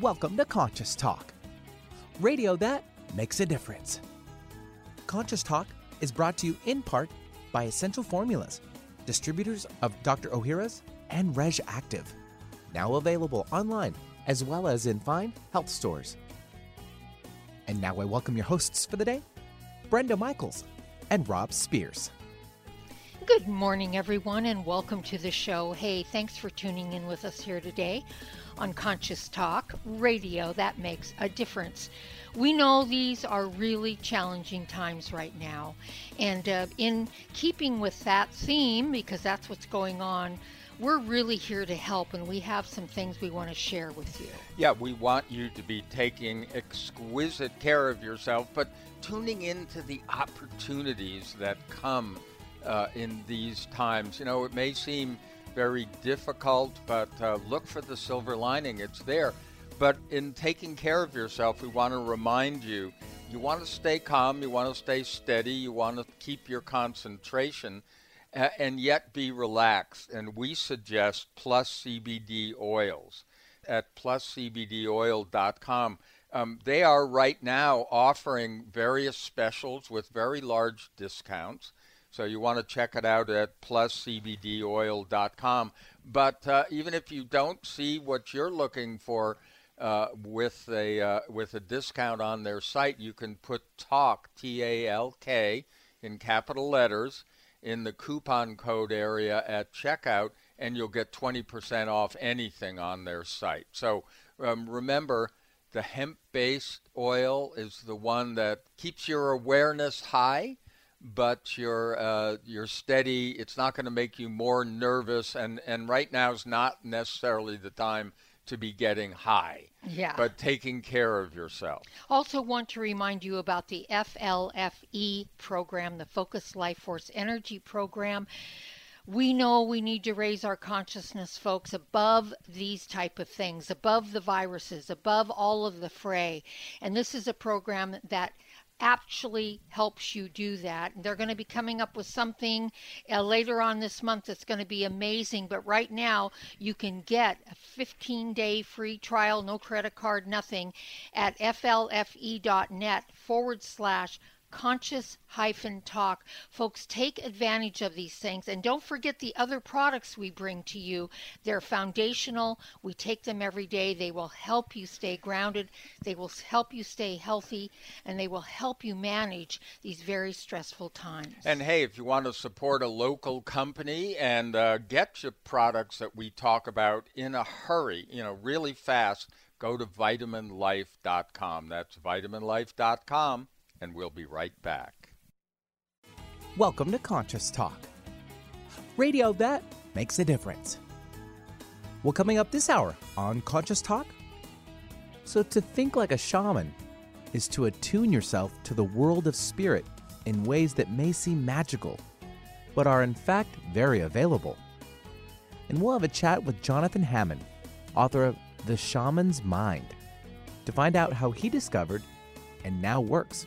Welcome to Conscious Talk, radio that makes a difference. Conscious Talk is brought to you in part by Essential Formulas, distributors of Dr. Ohhira's and Reg'Activ, now available online as well as in fine health stores. And now I welcome your hosts for the day, Brenda Michaels and Rob Spears. Good morning, everyone, and welcome to the show. Hey, thanks for tuning in with us here today on Conscious Talk Radio. That makes a difference. We know these are really challenging times right now. And uh, in keeping with that theme, because that's what's going on, we're really here to help and we have some things we want to share with you. Yeah, we want you to be taking exquisite care of yourself, but tuning into the opportunities that come uh, in these times. You know, it may seem very difficult, but uh, look for the silver lining. It's there. But in taking care of yourself, we want to remind you you want to stay calm, you want to stay steady, you want to keep your concentration, uh, and yet be relaxed. And we suggest Plus CBD oils at pluscbdoil.com. Um, they are right now offering various specials with very large discounts. So you want to check it out at pluscbdoil.com. But uh, even if you don't see what you're looking for uh, with a uh, with a discount on their site, you can put talk T A L K in capital letters in the coupon code area at checkout, and you'll get 20% off anything on their site. So um, remember the hemp based oil is the one that keeps your awareness high, but you're, uh, you're steady. It's not going to make you more nervous. And, and right now is not necessarily the time to be getting high. Yeah. But taking care of yourself. Also, want to remind you about the FLFE program, the Focus Life Force Energy Program we know we need to raise our consciousness folks above these type of things above the viruses above all of the fray and this is a program that actually helps you do that. And They're going to be coming up with something uh, later on this month that's going to be amazing. But right now, you can get a 15 day free trial, no credit card, nothing, at flfe.net forward slash conscious hyphen talk. Folks, take advantage of these things and don't forget the other products we bring to you. They're foundational. We take them every day. They will help you stay grounded, they will help you stay healthy, and they will help you manage these very stressful times. And hey, if you want to support a local company and uh, get your products that we talk about in a hurry, you know, really fast, go to vitaminlife.com. That's vitaminlife.com and we'll be right back. Welcome to Conscious Talk, radio that makes a difference. Well, coming up this hour on Conscious Talk. So, to think like a shaman is to attune yourself to the world of spirit in ways that may seem magical, but are in fact very available. And we'll have a chat with Jonathan Hammond, author of The Shaman's Mind, to find out how he discovered and now works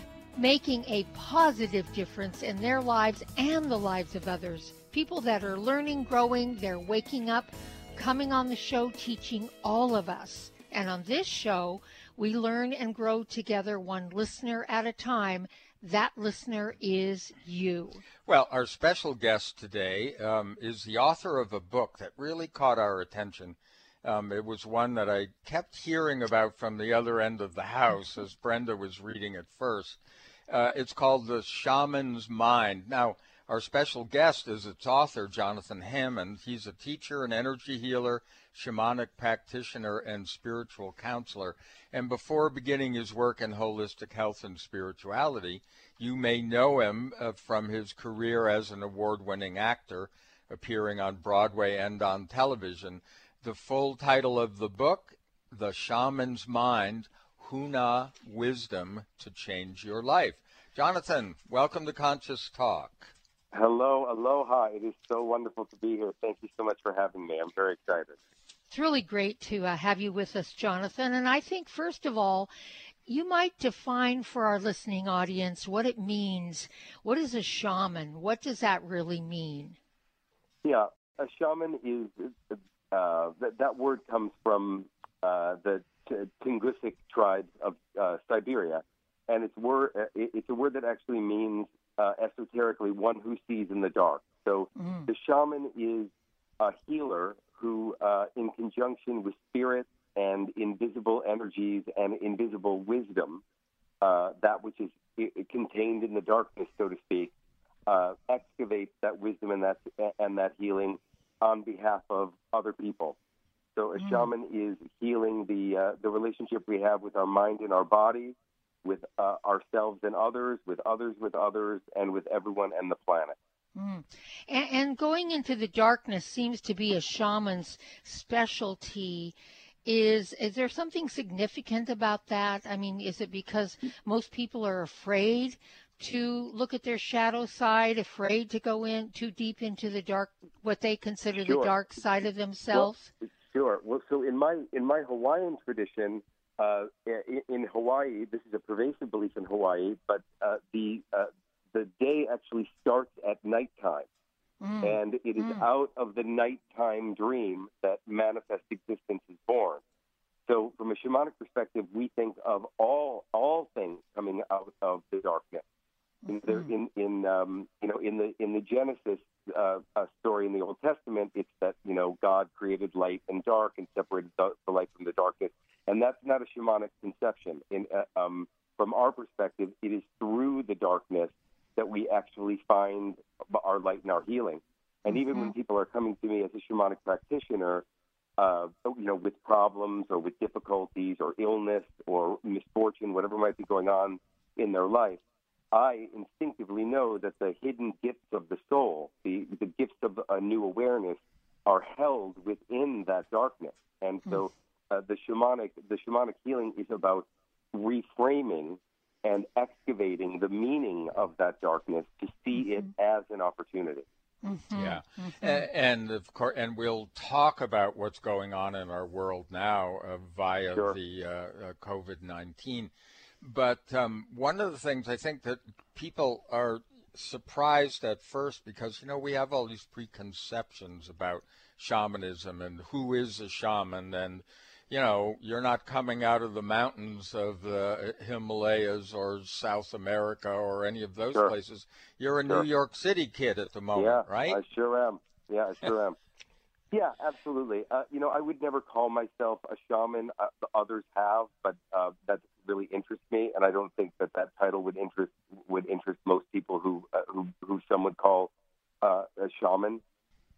making a positive difference in their lives and the lives of others. People that are learning, growing, they're waking up, coming on the show, teaching all of us. And on this show, we learn and grow together one listener at a time. That listener is you. Well, our special guest today um, is the author of a book that really caught our attention. Um, it was one that I kept hearing about from the other end of the house as Brenda was reading it first. Uh, it's called The Shaman's Mind. Now, our special guest is its author, Jonathan Hammond. He's a teacher, an energy healer, shamanic practitioner, and spiritual counselor. And before beginning his work in holistic health and spirituality, you may know him uh, from his career as an award winning actor, appearing on Broadway and on television. The full title of the book, The Shaman's Mind Kahuna wisdom to change your life. Jonathan, welcome to Conscious Talk. Hello, aloha. It is so wonderful to be here. Thank you so much for having me. I'm very excited. It's really great to uh, have you with us, Jonathan. And I think, first of all, you might define for our listening audience what it means. What is a shaman? What does that really mean? Yeah, a shaman is uh, that, that word comes from uh, the Tungusic tribes of uh, Siberia, and it's word uh, it's a word that actually means uh, esoterically one who sees in the dark. So mm. the shaman is a healer who, uh, in conjunction with spirit and invisible energies and invisible wisdom, uh, that which is contained in the darkness, so to speak, uh, excavates that wisdom and that and that healing on behalf of other people. So a mm. shaman is healing the uh, the relationship we have with our mind and our body, with uh, ourselves and others, with others with others, and with everyone and the planet. Mm. And, and, going into the darkness seems to be a shaman's specialty. Is is there something significant about that? I mean, is it because most people are afraid to look at their shadow side, afraid to go in too deep into the dark, what they consider sure. the dark side of themselves? Well, sure. Well, so in my in my Hawaiian tradition, uh, in, in, Hawaii, this is a pervasive belief in Hawaii, but uh, the uh, the day actually starts at nighttime. Mm. And it is mm. out of the nighttime dream that manifest existence is born. So, from a shamanic perspective, we think of all all things coming out of the darkness. Mm-hmm. In, in, um, you know in the in the Genesis uh, story in the Old Testament, it's that you know God created light and dark and separated the, the light from the darkness, and that's not a shamanic conception. In uh, um, from our perspective, it is through the darkness that we actually find our light and our healing. And even mm-hmm. when people are coming to me as a shamanic practitioner, uh, you know, with problems or with difficulties or illness or misfortune, whatever might be going on in their life, I instinctively know that the hidden gifts of the soul, the, the gifts of a new awareness, are held within that darkness. And so, hmm. uh, the shamanic the shamanic healing is about reframing and excavating the meaning of that darkness to see mm-hmm. it as an opportunity. Mm-hmm. Yeah, mm-hmm. And, of course, and we'll talk about what's going on in our world now uh, via sure. the uh, uh, COVID nineteen. But um, one of the things I think that people are surprised at first because you know we have all these preconceptions about shamanism and who is a shaman and you know, you're not coming out of the mountains of the Himalayas or South America or any of those sure. places. You're a sure. New York City kid at the moment, yeah, right? I sure am. Yeah, I sure am. Yeah, absolutely. Uh, you know, I would never call myself a shaman. Uh, others have, but uh, that really interests me, and I don't think that that title would interest would interest most people who uh, who who some would call uh, a shaman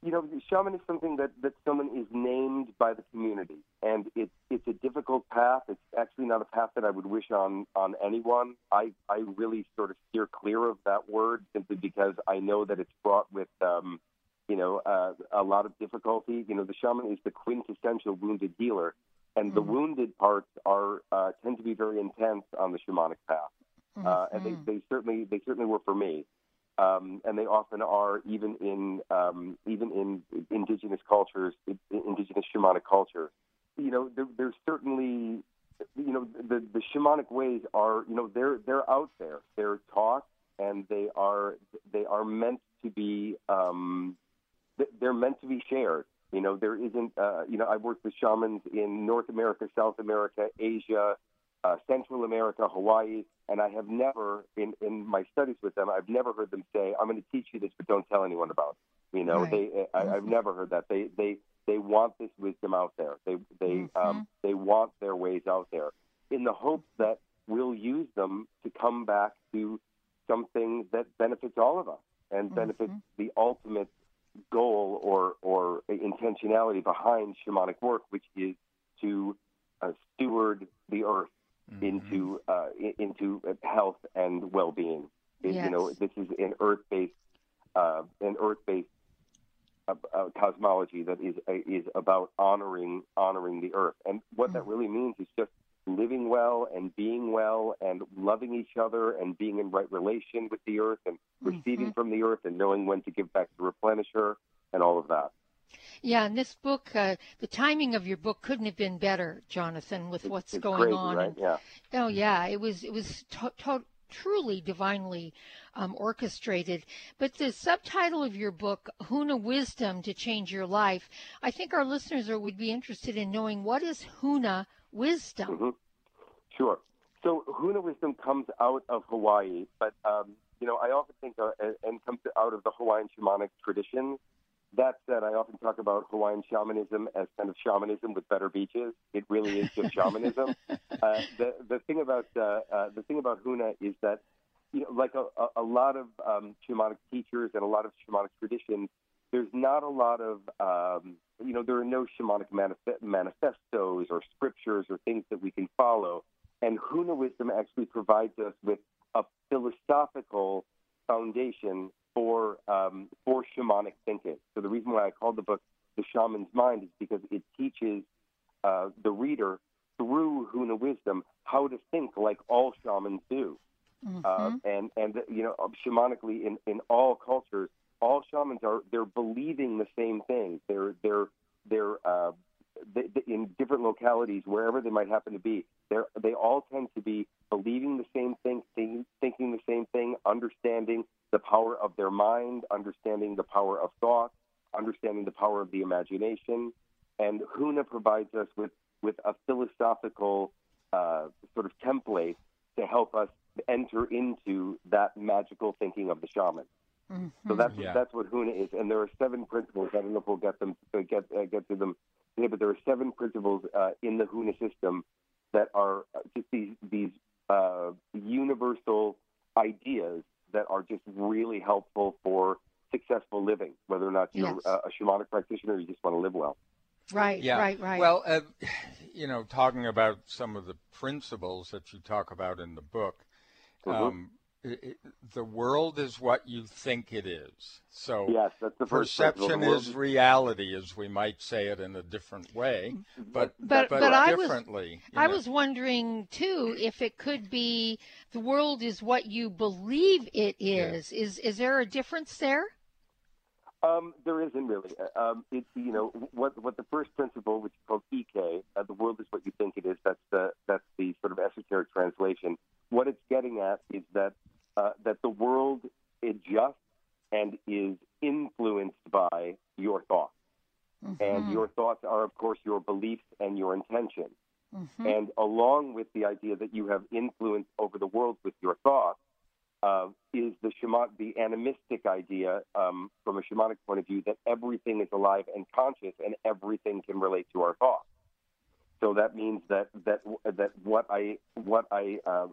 you know, shaman is something that, that someone is named by the community, and it's it's a difficult path. It's actually not a path that I would wish on on anyone. I I really sort of steer clear of that word simply because I know that it's fraught with, um, you know, uh, a lot of difficulty. You know, the shaman is the quintessential wounded healer, and mm-hmm. the wounded parts are uh, tend to be very intense on the shamanic path, mm-hmm. uh, and they, mm-hmm. they certainly they certainly were for me um, and they often are even in um, even in indigenous cultures, indigenous shamanic culture. You know, there, there's certainly you know the the shamanic ways are you know they're they're out there. They're taught and they are they are meant to be um, they're meant to be shared. You know, there isn't uh, you know I've worked with shamans in North America, South America, Asia, uh, Central America, Hawaii, and I have never, in, in my studies with them, I've never heard them say, "I'm going to teach you this, but don't tell anyone about it." You know, right. they, I, have never heard that. They, they, they want this wisdom out there. They, they, mm-hmm. um, they want their ways out there, in the hopes that we'll use them to come back to something that benefits all of us and mm-hmm. benefits the ultimate goal or or intentionality behind shamanic work, which is to uh, steward the earth mm-hmm. into uh, into health and well-being. Yes. You know, this is an earth-based uh, an earth-based uh, uh, cosmology that is uh, is about honoring honoring the earth, and what mm-hmm. that really means is just living well and being well and loving each other and being in right relation with the earth and receiving Mhm. from the earth and knowing when to give back to replenish her and all of that. Yeah, and this book, uh, the timing of your book couldn't have been better, Jonathan, with what's it's going crazy, on. right? Yeah. Oh yeah, it was it was to- to- truly divinely um, orchestrated. But the subtitle of your book, Huna Wisdom to Change Your Life, I think our listeners are, would be interested in knowing what is Huna Wisdom. hmm Sure. So Huna wisdom comes out of Hawaii, but um, you know I often think uh, and comes out of the Hawaiian shamanic tradition. That said, I often talk about Hawaiian shamanism as kind of shamanism with better beaches. It really is just shamanism. Uh, the the thing about uh, uh, the thing about Huna is that you know, like a, a, a lot of um, shamanic teachers and a lot of shamanic traditions, there's not a lot of um, you know there are no shamanic manif- manifestos or scriptures or things that we can follow. And Huna wisdom actually provides us with a philosophical foundation for um, for shamanic thinking. So the reason why I called the book "The Shaman's Mind" is because it teaches uh, the reader through Huna wisdom how to think like all shamans do. Mhm. Uh, and and you know shamanically in, in all cultures, all shamans are they're believing the same thing. They're they're they're uh, they, they, in different localities wherever they might happen to be. They they all tend to be believing the same thing, thinking, thinking the same thing, understanding the power of their mind, understanding the power of thought, understanding the power of the imagination. And Huna provides us with with a philosophical uh, sort of template to help us enter into that magical thinking of the shaman. Mhm. So that's Yeah. that's what Huna is, and there are seven principles. I don't know if we'll get them uh, get uh, get to them today, but there are seven principles uh, in the Huna system that are uh, just these these uh, universal ideas that are just really helpful for successful living, whether or not you're Yes. uh, a shamanic practitioner or you just want to live well. Right, Yeah. right, right. Well, uh, you know, talking about some of the principles that you talk about in the book, Mhm. um, i i the world is what you think it is. So Yes, that's the perception The is reality, as we might say it in a different way, but But- but, but I was- differently. you I know. was wondering too if it could be the world is what you believe it is. Is is there a difference there? Um, there isn't really. Um, it, you know, what what the first principle, which is called Ike, uh, the world is what you think it is. That's the that's the sort of esoteric translation. What it's getting at is that uh, that the world adjusts and is influenced by your thoughts, and Mhm. your thoughts are, of course, your beliefs and your intentions. Mhm. And along with the idea that you have influence over the world with your thoughts, uh, is the shaman, the animistic idea um, from a shamanic point of view that everything is alive and conscious, and everything can relate to our thoughts. So that means that that that what I what I uh,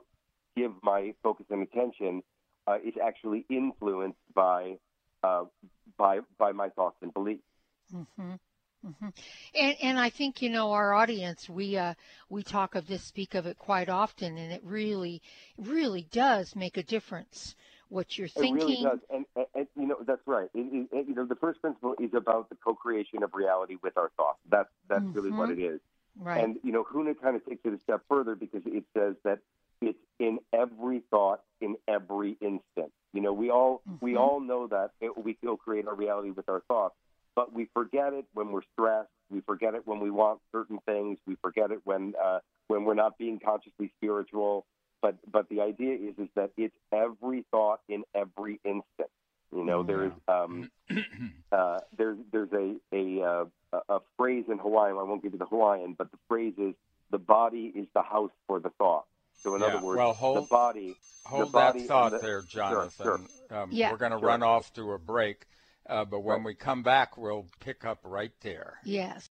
give my focus and attention uh, is actually influenced by uh, by by my thoughts and beliefs. hmm hmm And and I think you know our audience we uh we talk of this speak of it quite often and it really really does make a difference what you're thinking It really does, and, and, and you know that's right. It, it, you know, the first principle is about the co-creation of reality with our thoughts. That's that's really what it is. right And you know, Huna kind of takes it a step further because it says that it's in every thought, in every instant. You know, we all we Mhm. all know that it, we co-create our reality with our thoughts, but we forget it when we're stressed. We forget it when we want certain things. We forget it when uh, when we're not being consciously spiritual. But but the idea is is that it's every thought in every instant. You know, there is um, uh, there's there's a a, uh, a a phrase in Hawaiian. I won't give you the Hawaiian, but the phrase is the body is the house for the thought. So in Yeah, other words, well, the hold- body. Hold body that thought the- there, sure. Jonathan. Um, Yeah. We're going to Sure. run off to a break, uh, but when we come back, we'll pick up right there. yes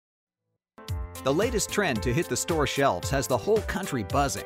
The latest trend to hit the store shelves has the whole country buzzing.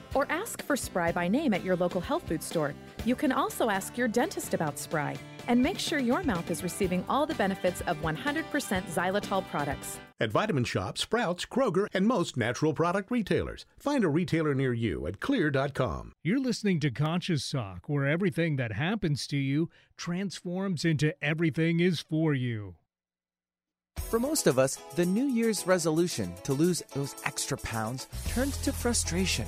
or ask for Spry by name at your local health food store. You can also ask your dentist about Spry and make sure your mouth is receiving all the benefits of 100% xylitol products. At Vitamin Shoppe, Sprouts, Kroger, and most natural product retailers. Find a retailer near you at xlear.com. You're listening to Conscious Talk, where everything that happens to you transforms into everything is for you. For most of us, the New Year's resolution to lose those extra pounds turns to frustration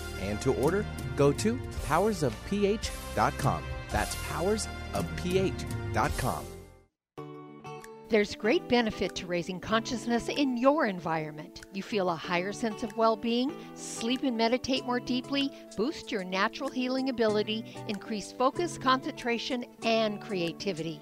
and to order, go to powersofph.com. That's powersofph.com. There's great benefit to raising consciousness in your environment. You feel a higher sense of well being, sleep and meditate more deeply, boost your natural healing ability, increase focus, concentration, and creativity.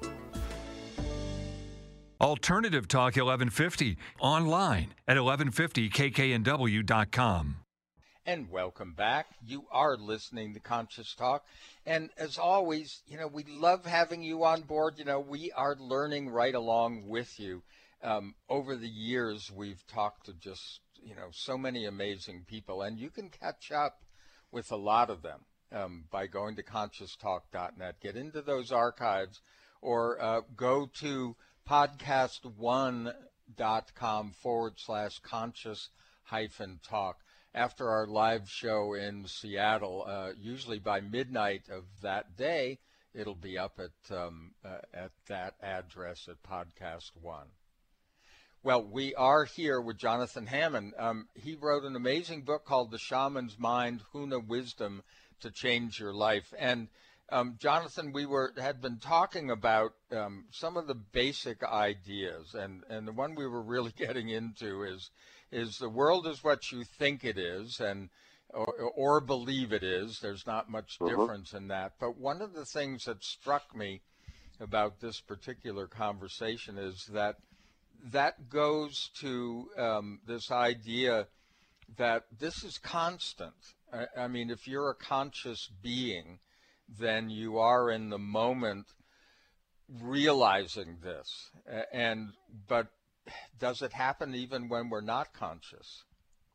Alternative Talk 1150 online at 1150kknw.com. And welcome back. You are listening to Conscious Talk. And as always, you know, we love having you on board. You know, we are learning right along with you. Um, over the years, we've talked to just, you know, so many amazing people, and you can catch up with a lot of them um, by going to conscioustalk.net. Get into those archives or uh, go to podcast1.com forward slash conscious hyphen talk. After our live show in Seattle, uh, usually by midnight of that day, it'll be up at um, uh, at that address at Podcast One. Well, we are here with Jonathan Hammond. Um, he wrote an amazing book called The Shaman's Mind: Huna Wisdom to Change Your Life, and Um, Jonathan, we were had been talking about um, some of the basic ideas, and, and the one we were really getting into is is the world is what you think it is, and or, or believe it is. There's not much Mhm. difference in that. But one of the things that struck me about this particular conversation is that that goes to um, this idea that this is constant. I, I mean, if you're a conscious being, then you are in the moment realizing this. And but does it happen even when we're not conscious?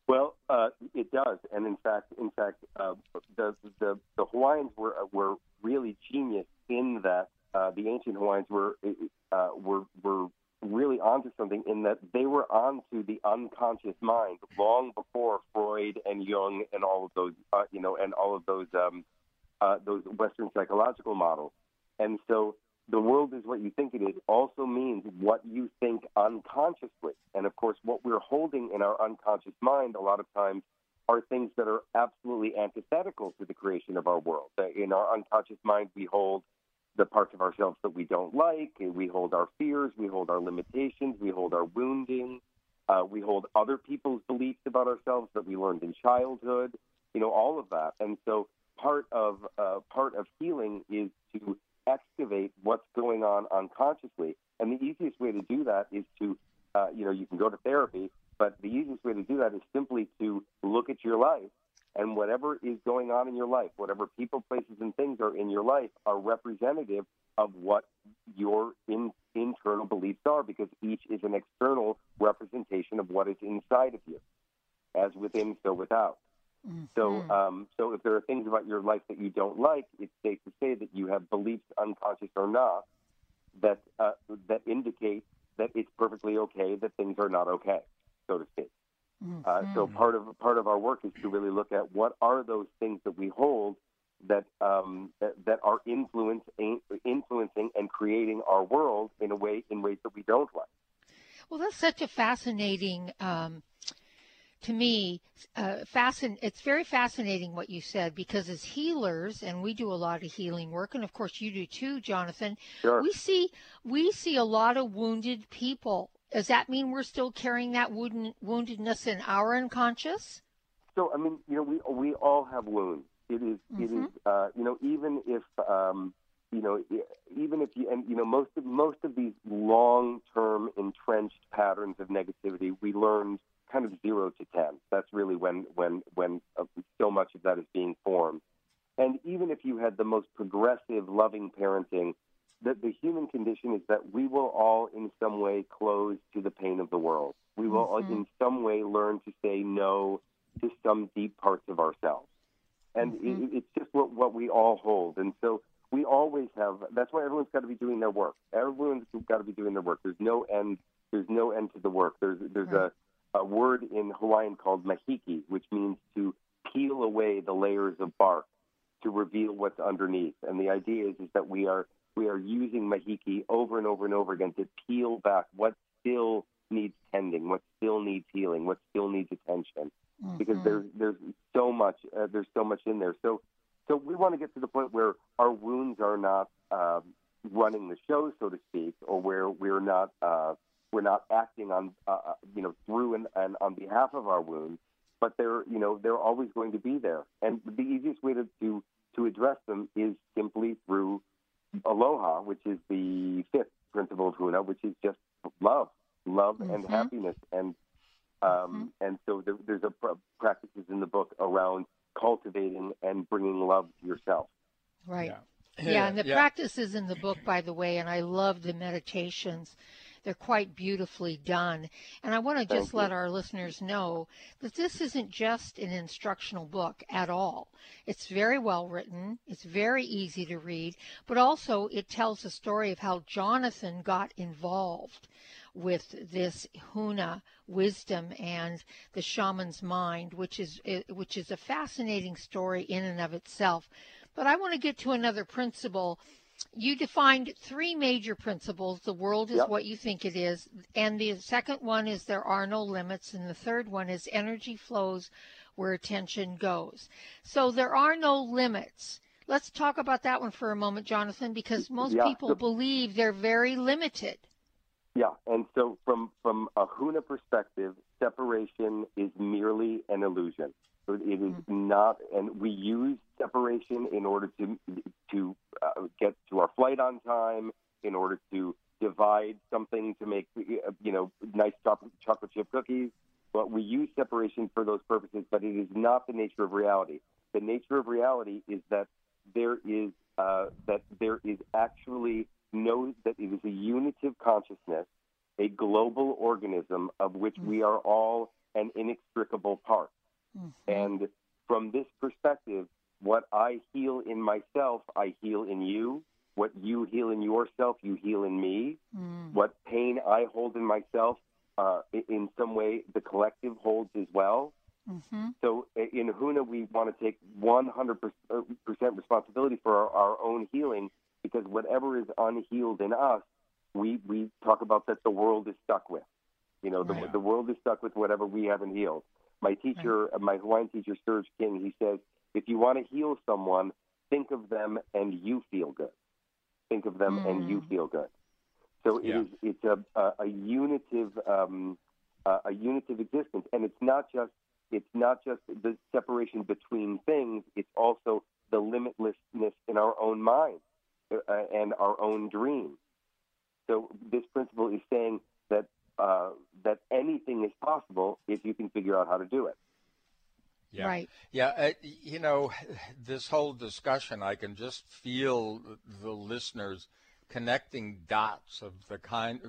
Well, uh, it does, and in fact, in fact, uh, the, the the Hawaiians were were really genius in that uh, the ancient Hawaiians were uh, were were really onto something in that they were onto the unconscious mind long before Freud and Jung and all of those uh, you know and all of those um, uh, those Western psychological models, and so the world is what you think it is also means what you think unconsciously. And of course, what we're holding in our unconscious mind a lot of times are things that are absolutely antithetical to the creation of our world. In our unconscious mind, we hold the parts of ourselves that we don't like, we hold our fears, we hold our limitations, we hold our wounding, uh, we hold other people's beliefs about ourselves that we learned in childhood, you know, all of that. And so part of uh, part of healing is to excavate what's going on unconsciously. And the easiest way to do that is to, uh, you know, you can go to therapy, but the easiest way to do that is simply to look at your life and whatever is going on in your life, whatever people, places, and things are in your life are representative of what your in, internal beliefs are because each is an external representation of what is inside of you. As within, so without. So, um, so if there are things about your life that you don't like, it's safe to say that you have beliefs, unconscious or not, that uh, that indicate that it's perfectly okay that things are not okay, so to speak. Uh, so part of part of our work is to really look at what are those things that we hold that um, that, that are influencing influencing and creating our world in a way in ways that we don't like. Well, that's such a fascinating, um, to me, uh, fascin- It's very fascinating what you said because as healers, and we do a lot of healing work, and of course you do too, Jonathan. Sure. We see we see a lot of wounded people. Does that mean we're still carrying that wound- woundedness in our unconscious? So I mean, you know, we we all have wounds. It is it is uh, you know even if um, you know even if you and you know most of most of these long term entrenched patterns of negativity we learned kind of zero to ten. That's really when when when uh, so much of that is being formed. And even if you had the most progressive, loving parenting, the, the human condition is that we will all, in some way, close to the pain of the world. We will, all, in some way, learn to say no to some deep parts of ourselves. And it, it's just what, what we all hold. And so we always have, that's why everyone's got to be doing their work. Everyone's got to be doing their work. There's no end, there's no end to the work. There's, there's a, a word in Hawaiian called mahiki, which means to peel away the layers of bark to reveal what's underneath. And the idea is, is that we are we are using mahiki over and over and over again to peel back what still needs tending, what still needs healing, what still needs attention, because there's there's so much uh, there's so much in there. So so we want to get to the point where our wounds are not um, running the show, so to speak, or where we're not uh, we're not acting on uh, uh, you know through and, and on behalf of our wounds, but they're you know they're always going to be there. And the easiest way to to, to address them is simply through aloha, which is the fifth principle of Huna, which is just love, love and Mhm. happiness. And um, and so there, there's a pr- practices in the book around cultivating and bringing love to yourself. Right. Yeah. Yeah, and the Yeah. practices in the book, by the way, and I love the meditations. They're quite beautifully done. And I want to just you. let our listeners know that this isn't just an instructional book at all. It's very well written, it's very easy to read, but also it tells the story of how Jonathan got involved with this Huna wisdom and the shaman's mind, which is which is a fascinating story in and of itself. But I want to get to another principle. You defined three major principles. The world is Yep. what you think it is. And the second one is there are no limits. And the third one is energy flows where attention goes. So there are no limits. Let's talk about that one for a moment, Jonathan, because most Yeah, people so- believe they're very limited. Yeah, and so from from a Huna perspective, separation is merely an illusion. It is mm-hmm. not, and we use separation in order to to uh, get to our flight on time, in order to divide something to make uh, you know nice chocolate, chocolate chip cookies. But we use separation for those purposes, but it is not the nature of reality. The nature of reality is that there is uh, that there is actually no that it is a unitive consciousness, a global organism of which we are all an inextricable part. And from this perspective, what I heal in myself, I heal in you. What you heal in yourself, you heal in me. What pain I hold in myself, uh, in some way, the collective holds as well. Mm-hmm. So in Huna, we want to take 100% responsibility for our, our own healing because whatever is unhealed in us, we, we talk about that the world is stuck with. You know, the, Right. the world is stuck with whatever we haven't healed. My teacher, uh my Hawaiian teacher, Serge King, he says, if you want to heal someone, think of them and you feel good. Think of them and you feel good. So it Yeah. is it's a, a, a unitive um, uh, a unitive existence, and it's not just it's not just the separation between things. It's also the limitlessness in our own mind uh, and our own dreams. So this principle is saying that uh, that anything is possible if you can figure out how to do it. Yeah. Right. Yeah, uh, you know, this whole discussion, I can just feel the listeners connecting dots of the kind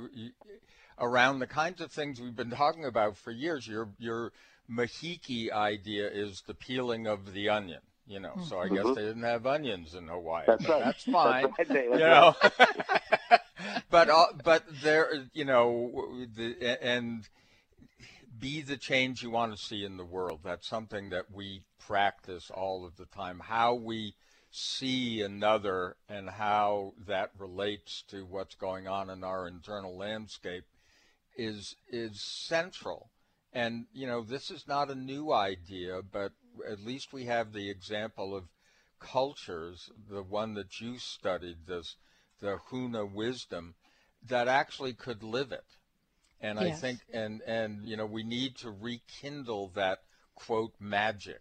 around the kinds of things we've been talking about for years. Your your Mahiki idea is the peeling of the onion. You know, so I guess Mhm. they didn't have onions in Hawaii. That's but right. That's fine. That's right. you That's know. but uh, but there, you know, the, and be the change you want to see in the world. That's something that we practice all of the time. How we see another and how that relates to what's going on in our internal landscape is is central. And you know, this is not a new idea, but at least we have the example of cultures, the one that you studied, this the Huna wisdom, that actually could live it. And I think, and and you know, we need to rekindle that quote magic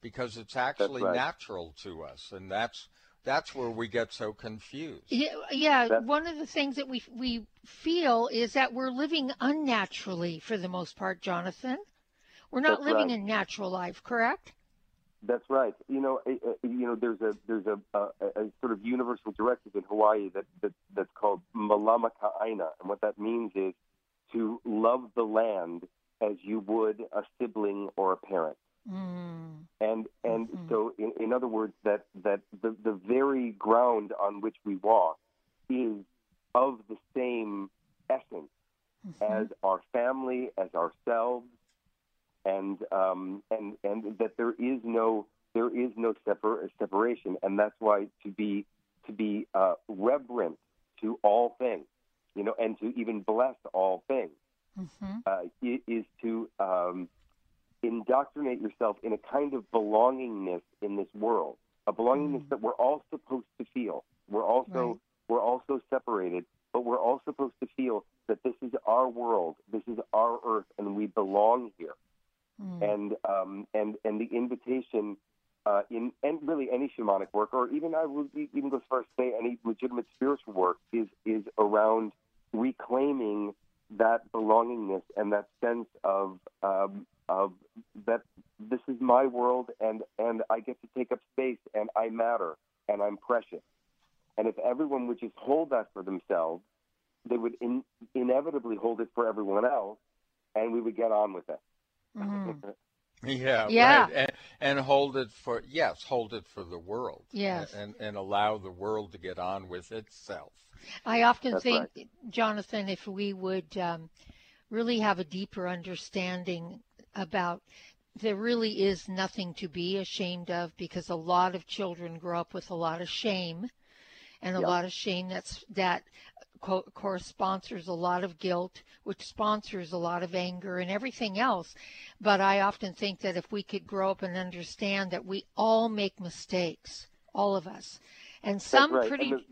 because it's actually right. natural to us, and that's that's where we get so confused. Yeah, yeah. That- One of the things that we we feel is that we're living unnaturally for the most part, Jonathan. We're not That's living right. a natural life, correct? That's right. You know, uh, uh, you know, there's a there's a, a, a sort of universal directive in Hawaii that, that that's called malama ka'aina, and what that means is to love the land as you would a sibling or a parent. Mm. And and Mhm. so, in, in other words, that that the the very ground on which we walk is of the same essence as our family, as ourselves, and um, and and that there is no there is no separ- separation, and that's why to be to be uh, reverent to all things, you know, and to even bless all things hmm uh, is to um, indoctrinate yourself in a kind of belongingness in this world, a belongingness that we're all supposed to feel. We're also Right. we're also separated, but we're all supposed to feel that this is our world, this is our earth, and we belong here. Mm. And um, and and the invitation uh, in and really any shamanic work, or even I would even go as far as to say any legitimate spiritual work, is is around reclaiming that belongingness and that sense of um, of that this is my world and and I get to take up space and I matter and I'm precious. And if everyone would just hold that for themselves, they would in, inevitably hold it for everyone else, and we would get on with it. Mhm. Yeah, Yeah. right. And, and hold it for yes, hold it for the world. Yes. and and allow the world to get on with itself. I often That's think, Jonathan, if we would um, really have a deeper understanding about there really is nothing to be ashamed of because a lot of children grow up with a lot of shame and a Yeah. lot of shame that's that co- course sponsors a lot of guilt which sponsors a lot of anger and everything else but i often think that if we could grow up and understand that we all make mistakes all of us. And some right. pretty. And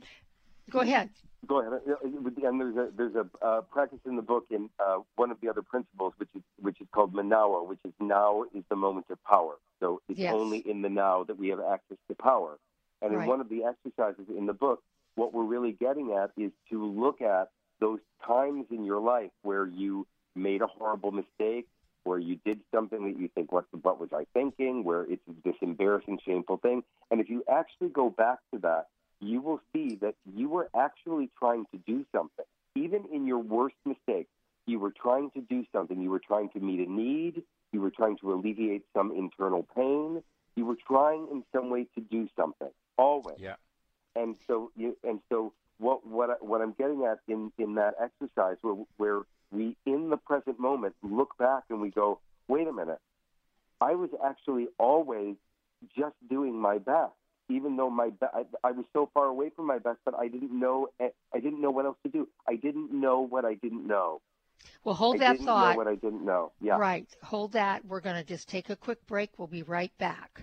Go ahead. Go ahead. And there's a there's a uh, practice in the book in uh, one of the other principles, which is which is called manawa, which is now is the moment of power. So it's Yes. only in the now that we have access to power. And in one of the exercises in the book, what we're really getting at is to look at those times in your life where you made a horrible mistake, where you did something that you think, what, what was I thinking? Where it's this embarrassing, shameful thing. And if you actually go back to that, you will see that you were actually trying to do something. Even in your worst mistake, you were trying to do something. You were trying to meet a need. You were trying to alleviate some internal pain. You were trying in some way to do something. Always. Yeah. And so, you, and so, what what I, what I'm getting at in in that exercise, where where we in the present moment look back and we go, wait a minute, I was actually always just doing my best, even though my be- I, I was so far away from my best, but I didn't know eh, I didn't know what else to do. I didn't know what I didn't know. Well, hold I that didn't thought. know what I didn't know. Yeah. Right. Hold that. We're going to just take a quick break. We'll be right back.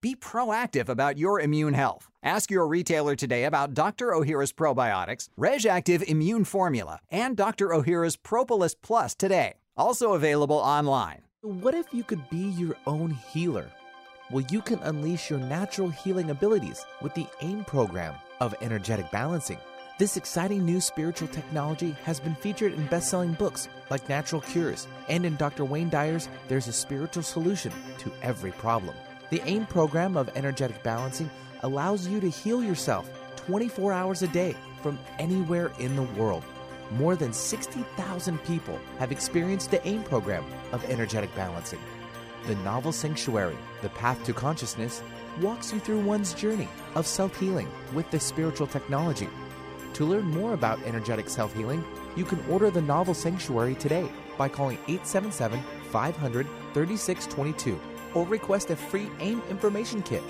Be proactive about your immune health. Ask your retailer today about Dr. Ohhira's probiotics, Reg'Activ Immune Formula, and Dr. Ohhira's Propolis Plus today. Also available online. What if you could be your own healer? Well, you can unleash your natural healing abilities with the AIM program of energetic balancing. This exciting new spiritual technology has been featured in best selling books like Natural Cures, and in Dr. Wayne Dyer's There's a Spiritual Solution to Every Problem. The AIM program of energetic balancing allows you to heal yourself 24 hours a day from anywhere in the world. More than 60,000 people have experienced the AIM program of energetic balancing. The novel Sanctuary, The Path to Consciousness, walks you through one's journey of self healing with the spiritual technology. To learn more about energetic self healing, you can order the novel Sanctuary today by calling 877 500 3622 or request a free AIM information kit.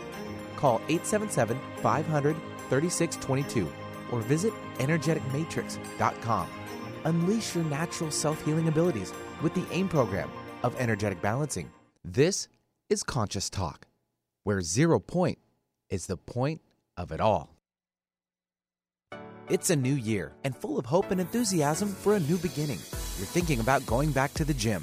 Call 877 500 3622 or visit energeticmatrix.com. Unleash your natural self healing abilities with the AIM program of energetic balancing. This is Conscious Talk, where zero point is the point of it all. It's a new year and full of hope and enthusiasm for a new beginning. You're thinking about going back to the gym.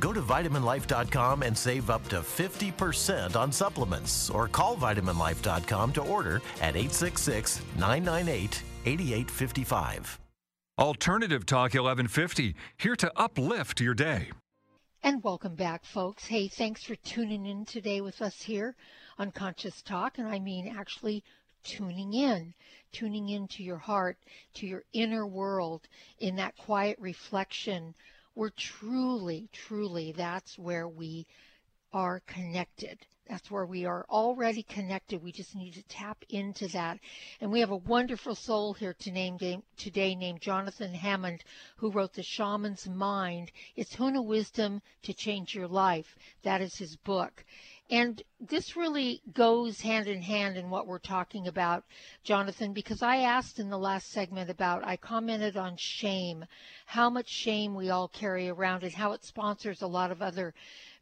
Go to vitaminlife.com and save up to 50% on supplements or call vitaminlife.com to order at 866 998 8855. Alternative Talk 1150, here to uplift your day. And welcome back, folks. Hey, thanks for tuning in today with us here on Conscious Talk. And I mean actually tuning in, tuning into your heart, to your inner world in that quiet reflection we're truly, truly, that's where we are connected. That's where we are already connected. We just need to tap into that. And we have a wonderful soul here to name, today named Jonathan Hammond, who wrote The Shaman's Mind. It's Huna Wisdom to Change Your Life. That is his book. And this really goes hand in hand in what we're talking about, Jonathan, because I asked in the last segment about, I commented on shame, how much shame we all carry around and how it sponsors a lot of other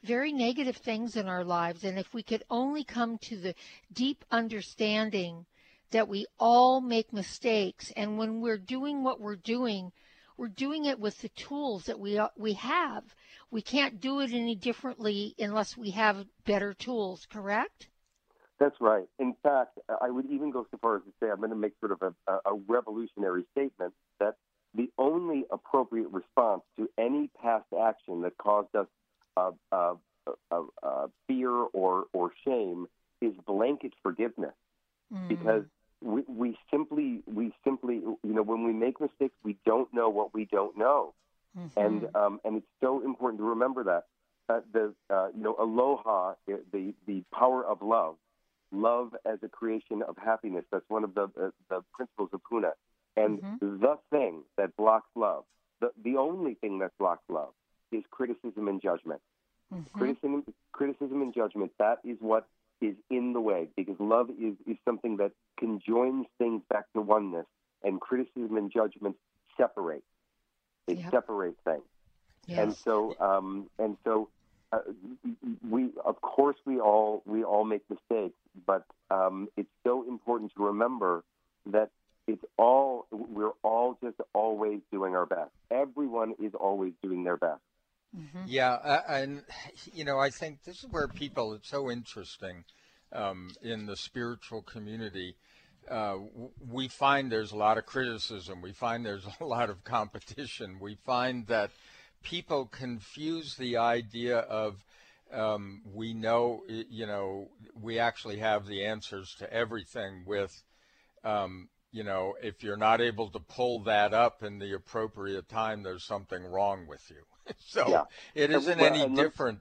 very negative things in our lives. And if we could only come to the deep understanding that we all make mistakes, and when we're doing what we're doing, we're doing it with the tools that we we have. We can't do it any differently unless we have better tools. Correct? That's right. In fact, I would even go so far as to say I'm going to make sort of a, a revolutionary statement that the only appropriate response to any past action that caused us uh, uh, uh, uh fear or, or shame is blanket forgiveness. Mm. Because we, we simply we simply you know when we make mistakes we don't know what we don't know mm-hmm. and um, and it's so important to remember that uh, the uh, you know aloha the the power of love love as a creation of happiness that's one of the uh, the principles of Huna and mm-hmm. the thing that blocks love the the only thing that blocks love is criticism and judgment mm-hmm. criticism criticism and judgment that is what is in the way because love is, is something that conjoins things back to oneness and criticism and judgment separate. It yep. separates things. Yes. And so, um, and so, uh, we of course we all we all make mistakes, but um, it's so important to remember that it's all we're all just always doing our best. Everyone is always doing their best. Mm-hmm. Yeah, uh, and you know, I think this is where people. It's so interesting um, in the spiritual community. Uh, we find there's a lot of criticism. We find there's a lot of competition. We find that people confuse the idea of um, we know, you know, we actually have the answers to everything with, um, you know, if you're not able to pull that up in the appropriate time, there's something wrong with you. so yeah. it isn't well, any different.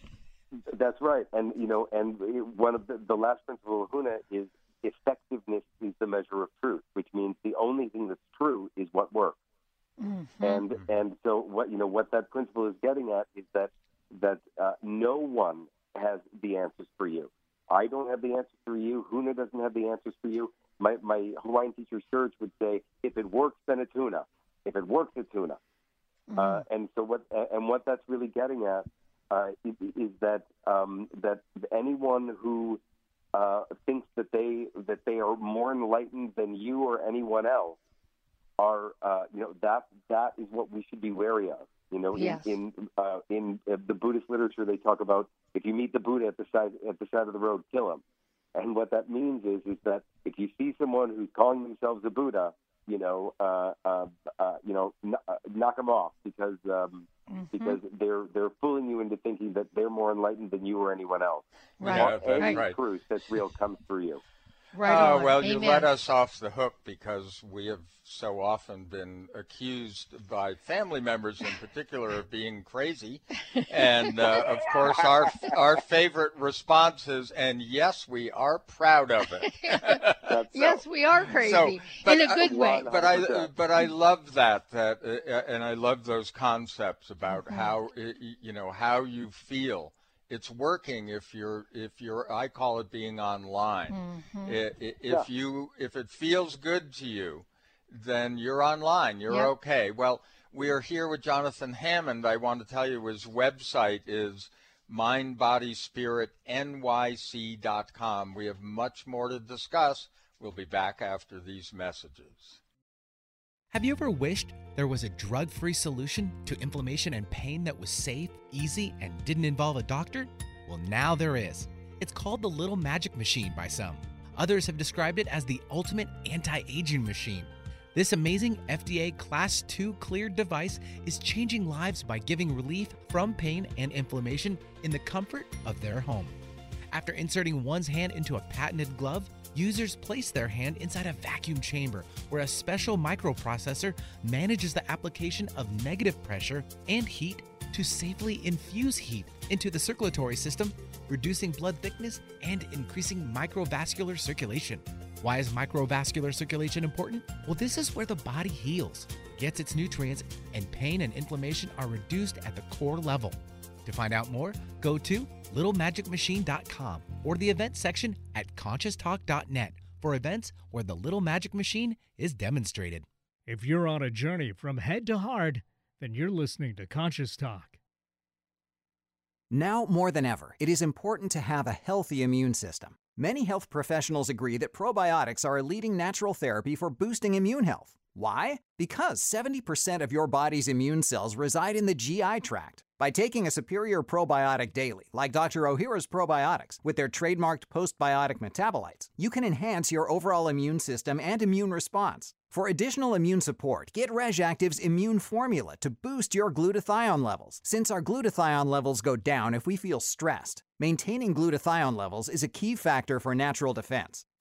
that's right, and you know, and one of the, the last principle of Huna is effectiveness is the measure of truth, which means the only thing that's true is what works. Mm-hmm. And and so what you know what that principle is getting at is that that uh, no one has the answers for you. I don't have the answers for you. Huna doesn't have the answers for you. My my Hawaiian teacher Serge would say, if it works, then it's Huna. If it works, it's Huna. Mm-hmm. Uh, and so what and what that's really getting at uh, is, is, that um, that anyone who uh, thinks that they that they are more enlightened than you or anyone else are uh, you know that that is what we should be wary of. You know, yes. in in, uh, in the Buddhist literature, they talk about if you meet the Buddha at the side at the side of the road, kill him. And what that means is is that if you see someone who's calling themselves a Buddha, you know, uh, uh, uh, you know, n- uh, knock them off because um, mm-hmm. because they're they're fooling you into thinking that they're more enlightened than you or anyone else. Right. Yeah, Any right. right. truth that's real comes through you. Right. Uh, well, Amen. you let us off the hook because we have so often been accused by family members, in particular, of being crazy, and uh, of course, our our favorite response is, "And yes, we are proud of it." yes, we are crazy so, in a good way. But I but I love that that uh, and I love those concepts about mm-hmm. how you know how you feel it's working if you're if you're I call it being online. Mhm. I- i- if Yeah. you if it feels good to you, then you're online. You're Yep. okay. Well, we are here with Jonathan Hammond. I want to tell you his website is mindbodyspiritnyc.com. We have much more to discuss. We'll be back after these messages. Have you ever wished there was a drug free solution to inflammation and pain that was safe, easy, and didn't involve a doctor? Well, now there is. It's called the Little Magic Machine by some. Others have described it as the ultimate anti aging machine. This amazing FDA Class II cleared device is changing lives by giving relief from pain and inflammation in the comfort of their home. After inserting one's hand into a patented glove, users place their hand inside a vacuum chamber where a special microprocessor manages the application of negative pressure and heat to safely infuse heat into the circulatory system, reducing blood thickness and increasing microvascular circulation. Why is microvascular circulation important? Well, this is where the body heals, gets its nutrients, and pain and inflammation are reduced at the core level. To find out more, go to littlemagicmachine.com or the event section at conscioustalk.net for events where the Little Magic Machine is demonstrated. If you're on a journey from head to heart, then you're listening to Conscious Talk. Now more than ever, it is important to have a healthy immune system. Many health professionals agree that probiotics are a leading natural therapy for boosting immune health. Why? Because 70% of your body's immune cells reside in the GI tract. By taking a superior probiotic daily, like Dr. Ohhira's probiotics, with their trademarked postbiotic metabolites, you can enhance your overall immune system and immune response. For additional immune support, get Reg'Activ's Immune Formula to boost your glutathione levels, since our glutathione levels go down if we feel stressed. Maintaining glutathione levels is a key factor for natural defense.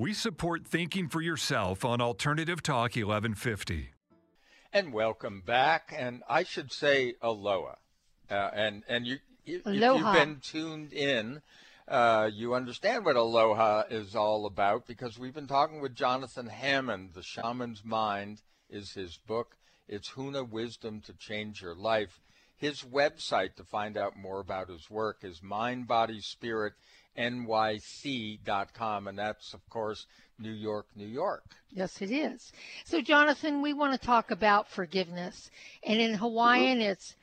We support thinking for yourself on Alternative Talk 1150. And welcome back. And I should say aloha. Uh, and and you, if Aloha. you've been tuned in, uh, you understand what aloha is all about because we've been talking with Jonathan Hammond. The Shaman's Mind is his book. It's Huna Wisdom to Change Your Life. His website to find out more about his work is mindbodyspiritnyc.com, and that's, of course, New York, New York. Yes, it is. So, Jonathan, we want to talk about forgiveness. And in Hawaiian, mm-hmm. it's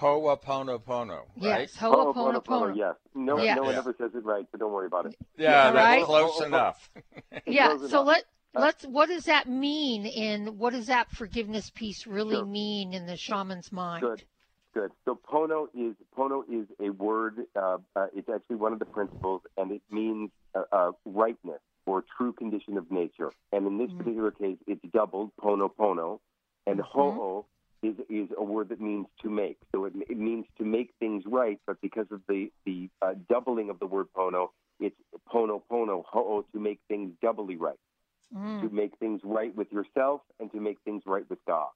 Ho'oponopono, right? Yes, Ho'oponopono, Ho'oponopono. Yes. No, Yeah. no one Yeah. ever says it right, so don't worry about it. Yeah, that's Right? close enough. Yeah. Close So enough. let uh, let's. What does that mean? In what does that forgiveness piece really Sure. mean in the shaman's mind? Good. Good. So pono is pono is a word. Uh, uh, it's actually one of the principles, and it means uh, uh, rightness or true condition of nature. And in this particular case, it's doubled pono pono, and ho'o is is a word that means to make. So it, it means to make things right, but because of the the uh, doubling of the word pono, it's pono pono ho'o to make things doubly right, Mm. to make things right with yourself, and to make things right with God.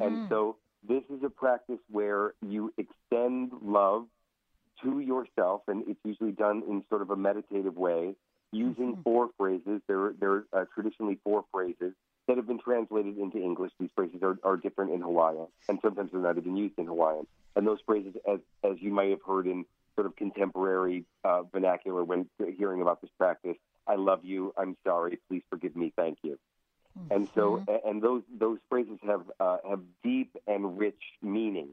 And Mm. so this is a practice where you extend love to yourself, and it's usually done in sort of a meditative way, using four phrases. There, there are uh, traditionally four phrases that have been translated into English. These phrases are, are different in Hawaiian, and sometimes they're not even used in Hawaiian. And those phrases, as, as you might have heard in sort of contemporary uh, vernacular when hearing about this practice, I love you, I'm sorry, please forgive me, thank you. And so, and those those phrases have uh, have deep and rich meaning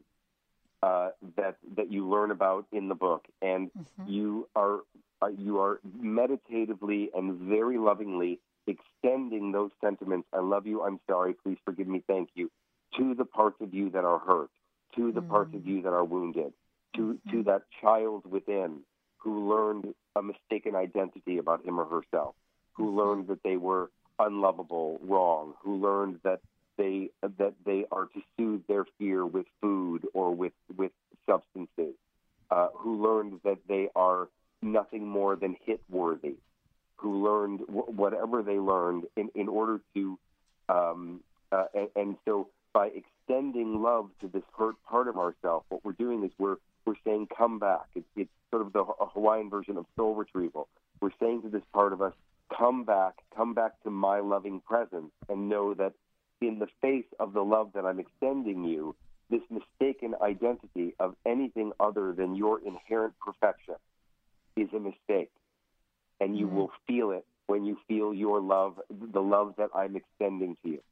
uh, that that you learn about in the book, and you are uh, you are meditatively and very lovingly extending those sentiments. I love you. I'm sorry. Please forgive me. Thank you. To the parts of you that are hurt, to the parts of you that are wounded, to to that child within who learned a mistaken identity about him or herself, who learned that they were unlovable, wrong, who learned that they that they are to soothe their fear with food or with with substances, uh, who learned that they are nothing more than hit worthy, who learned w- whatever they learned in, in order to, um, uh, and, and so by extending love to this hurt part of ourselves, what we're doing is we're we're saying, "Come back." It's, it's sort of the Hawaiian version of soul retrieval. We're saying to this part of us, "Come back, come back to my loving presence, and know that in the face of the love that I'm extending you, this mistaken identity of anything other than your inherent perfection is a mistake, and you mm-hmm. will feel it when you feel your love, the love that I'm extending to you,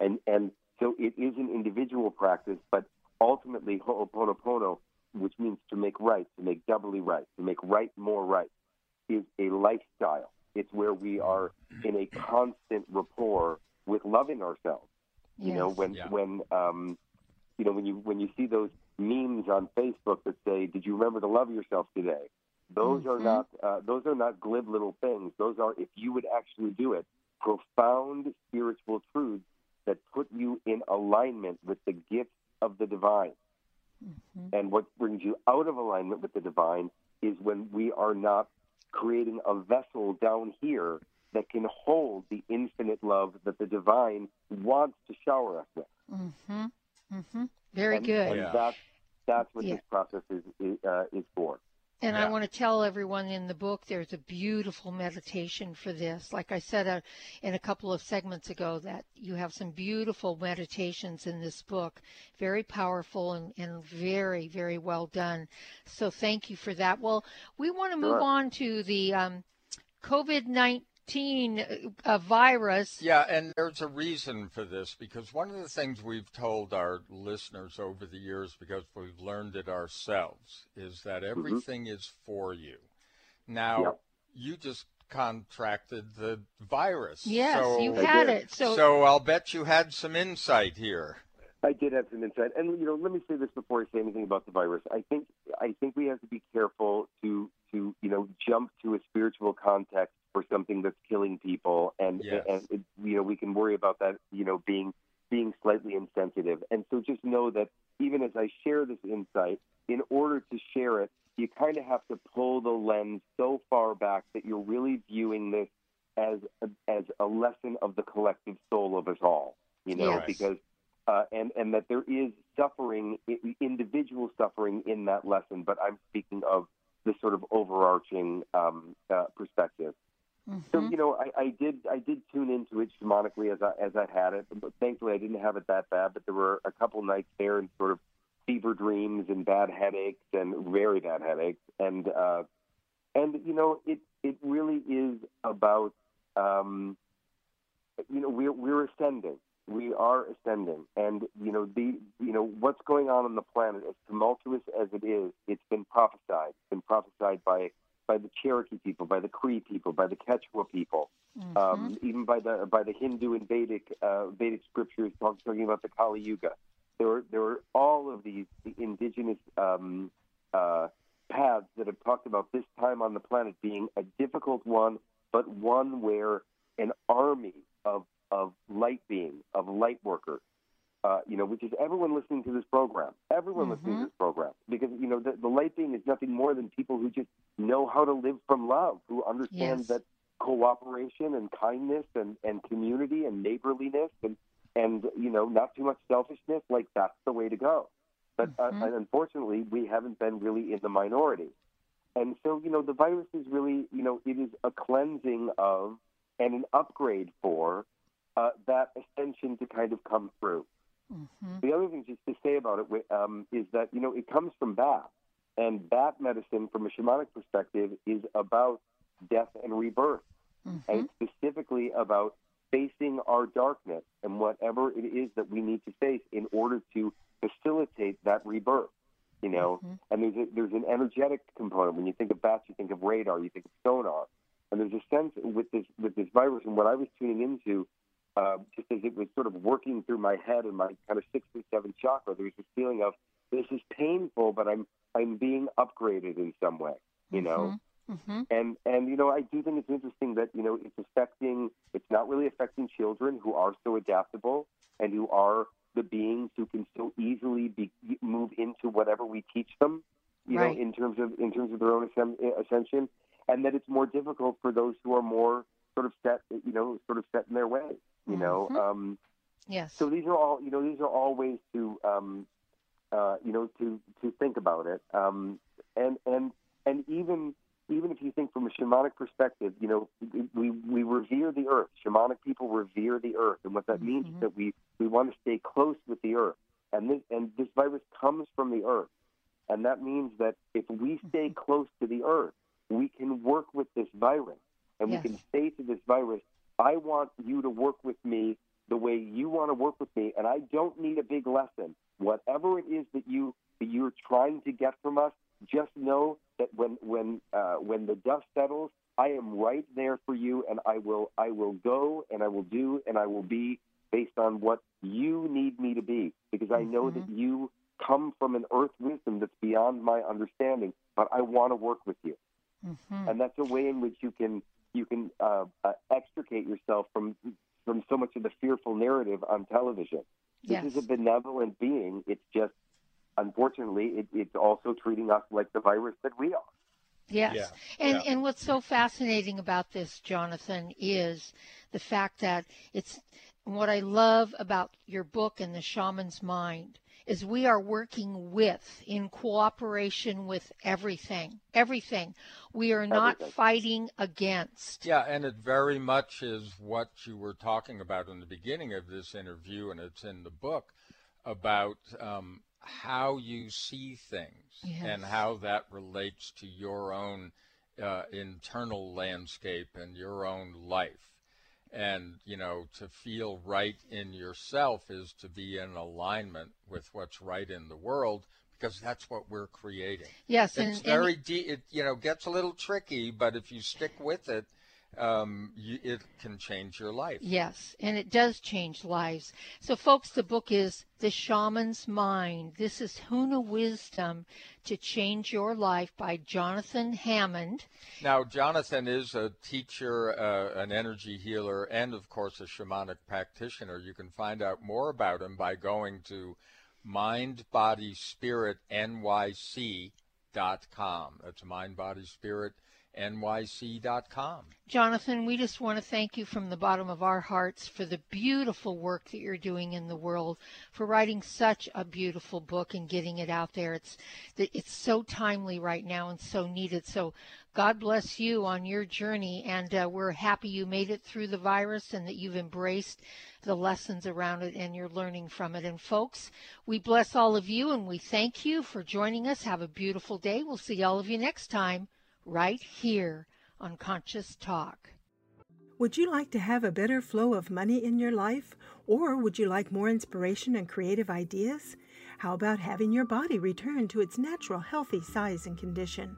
and and so it is an individual practice, but ultimately Ho'oponopono, which means to make right, to make doubly right, to make right more right, is a lifestyle. It's where we are in a constant rapport with loving ourselves. You know, when yeah. when um, you know when you when you see those memes on Facebook that say, "Did you remember to love yourself today?" Those mm-hmm. are not uh, those are not glib little things. Those are, if you would actually do it, profound spiritual truths that put you in alignment with the gifts of the divine. Mm-hmm. And what brings you out of alignment with the divine is when we are not creating a vessel down here that can hold the infinite love that the divine wants to shower us with. Mm-hmm. Mm-hmm. Very and, good. And yeah. that's, that's what yeah. this process is, is, uh, is for. And yeah. I want to tell everyone in the book there's a beautiful meditation for this. Like I said uh, in a couple of segments ago, that you have some beautiful meditations in this book. Very powerful and, and very, very well done. So thank you for that. Well, we want to move sure. on to the um, COVID 19 a virus. Yeah, and there's a reason for this because one of the things we've told our listeners over the years, because we've learned it ourselves, is that mm-hmm. everything mm-hmm. is for you. Now, yep. you just contracted the virus. Yes, so, you had it. So, so I'll bet you had some insight here. I did have some insight, and you know, let me say this before I say anything about the virus. I think I think we have to be careful to to you know jump to a spiritual context for something that's killing people, and yes. and it, you know we can worry about that you know being being slightly insensitive. And so just know that even as I share this insight, in order to share it, you kind of have to pull the lens so far back that you're really viewing this as a, as a lesson of the collective soul of us all. You know, yes. because uh, and and that there is suffering, individual suffering in that lesson. But I'm speaking of the sort of overarching um, uh, perspective. Mm-hmm. So you know, I, I did I did tune into it shamanically as I as I had it, but thankfully I didn't have it that bad. But there were a couple nights there and sort of fever dreams and bad headaches and very bad headaches and uh, and you know it it really is about um, you know we're we're ascending we are ascending and you know the you know what's going on on the planet as tumultuous as it is it's been prophesied it's been prophesied by by the Cherokee people, by the Cree people, by the Quechua people, mm-hmm. um, even by the by the Hindu and Vedic uh, Vedic scriptures talk, talking about the Kali Yuga. There were there were all of these the indigenous um, uh, paths that have talked about this time on the planet being a difficult one, but one where an army of of light beings, of light workers, uh, you know, which is everyone listening to this program, everyone mm-hmm. listening to this program, because you know the, the light being is nothing more than people who just know how to live from love, who understand yes. that cooperation and kindness and, and community and neighborliness and and you know not too much selfishness, like that's the way to go. But uh, mm-hmm. uh, unfortunately, we haven't been really in the minority, and so you know the virus is really you know it is a cleansing of and an upgrade for uh, that ascension to kind of come through. Mm-hmm. The other thing just to say about it um, is that you know it comes from bat, and bat medicine, from a shamanic perspective, is about death and rebirth, mm-hmm. and specifically about facing our darkness and whatever it is that we need to face in order to facilitate that rebirth. You know, mm-hmm. and there's a, there's an energetic component. When you think of bats, you think of radar, you think of sonar, and there's a sense with this with this virus. And what I was tuning into just as it was sort of working through my head and my kind of sixth and seventh chakra, there was this feeling of this is painful, but I'm I'm being upgraded in some way, you know. Mm-hmm. mm-hmm. And and you know, I do think it's interesting that you know it's affecting. It's not really affecting children who are so adaptable and who are the beings who can so easily be move into whatever we teach them. you Right. know, in terms of in terms of their own ascen- ascension, and that it's more difficult for those who are more sort of set, you know, sort of set in their way. You know, Mhm. um, Yes. so these are all, you know, these are all ways to, um, uh, you know, to to think about it, um, and and and even even if you think from a shamanic perspective, you know, we we revere the earth. Shamanic people revere the earth, and what that means is that we we want to stay close with the earth, and this and this virus comes from the earth, and that means that if we stay close to the earth, we can work with this virus, and Yes. we can say to this virus, "I want you to work with me the way you want to work with me, and I don't need a big lesson. Whatever it is that you that you're trying to get from us, just know that when when uh, when the dust settles, I am right there for you, and I will I will go and I will do and I will be based on what you need me to be, because I know that you come from an earth wisdom that's beyond my understanding, but I want to work with you Mhm. and that's a way in which you can you can uh, uh, extricate yourself from from so much of the fearful narrative on television. This Yes. is a benevolent being. It's just unfortunately it, it's also treating us like the virus that we are. Yes. Yeah, And yeah. and what's so fascinating about this, Jonathan, is the fact that it's what I love about your book and the shaman's mind is we are working with in cooperation with everything. Everything. We are not Everything. fighting against. Yeah, and it very much is what you were talking about in the beginning of this interview, and it's in the book about um, how you see things and how that relates to your own uh, internal landscape and your own life. And, you know, to feel right in yourself is to be in alignment with what's right in the world because that's what we're creating. Yes, it's and- and- very de- it you know gets a little tricky, but if you stick with it, um, you, it can change your life. Yes, and it does change lives. So, folks, the book is The Shaman's Mind. This is Huna Wisdom to Change Your Life by Jonathan Hammond. Now, Jonathan is a teacher, uh, an energy healer, and of course a shamanic practitioner. You can find out more about him by going to mindbodyspiritnyc.com. That's mindbodyspiritnyc.com. Jonathan, we just want to thank you from the bottom of our hearts for the beautiful work that you're doing in the world, for writing such a beautiful book and getting it out there. It's it's so timely right now and so needed. So God bless you on your journey, and uh, we're happy you made it through the virus and that you've embraced the lessons around it and you're learning from it. And folks, we bless all of you and we thank you for joining us. Have a beautiful day. We'll see all of you next time right here on Conscious Talk. Would you like to have a better flow of money in your life? Or would you like more inspiration and creative ideas? How about having your body return to its natural healthy size and condition?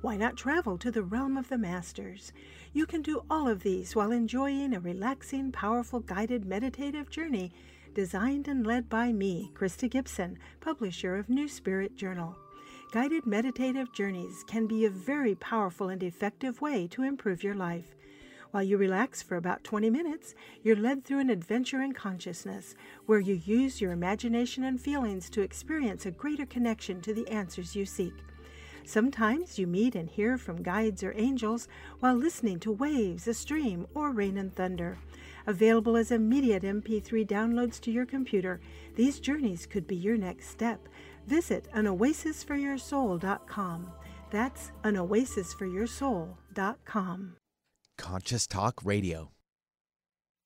Why not travel to the realm of the masters? You can do all of these while enjoying a relaxing, powerful, guided meditative journey designed and led by me, Krista Gibson, publisher of New Spirit Journal. Guided meditative journeys can be a very powerful and effective way to improve your life. While you relax for about 20 minutes, you're led through an adventure in consciousness where you use your imagination and feelings to experience a greater connection to the answers you seek. Sometimes you meet and hear from guides or angels while listening to waves, a stream, or rain and thunder. Available as immediate MP3 downloads to your computer, these journeys could be your next step. Visit anoasisforyoursoul.com. That's anoasisforyoursoul.com. Conscious Talk Radio.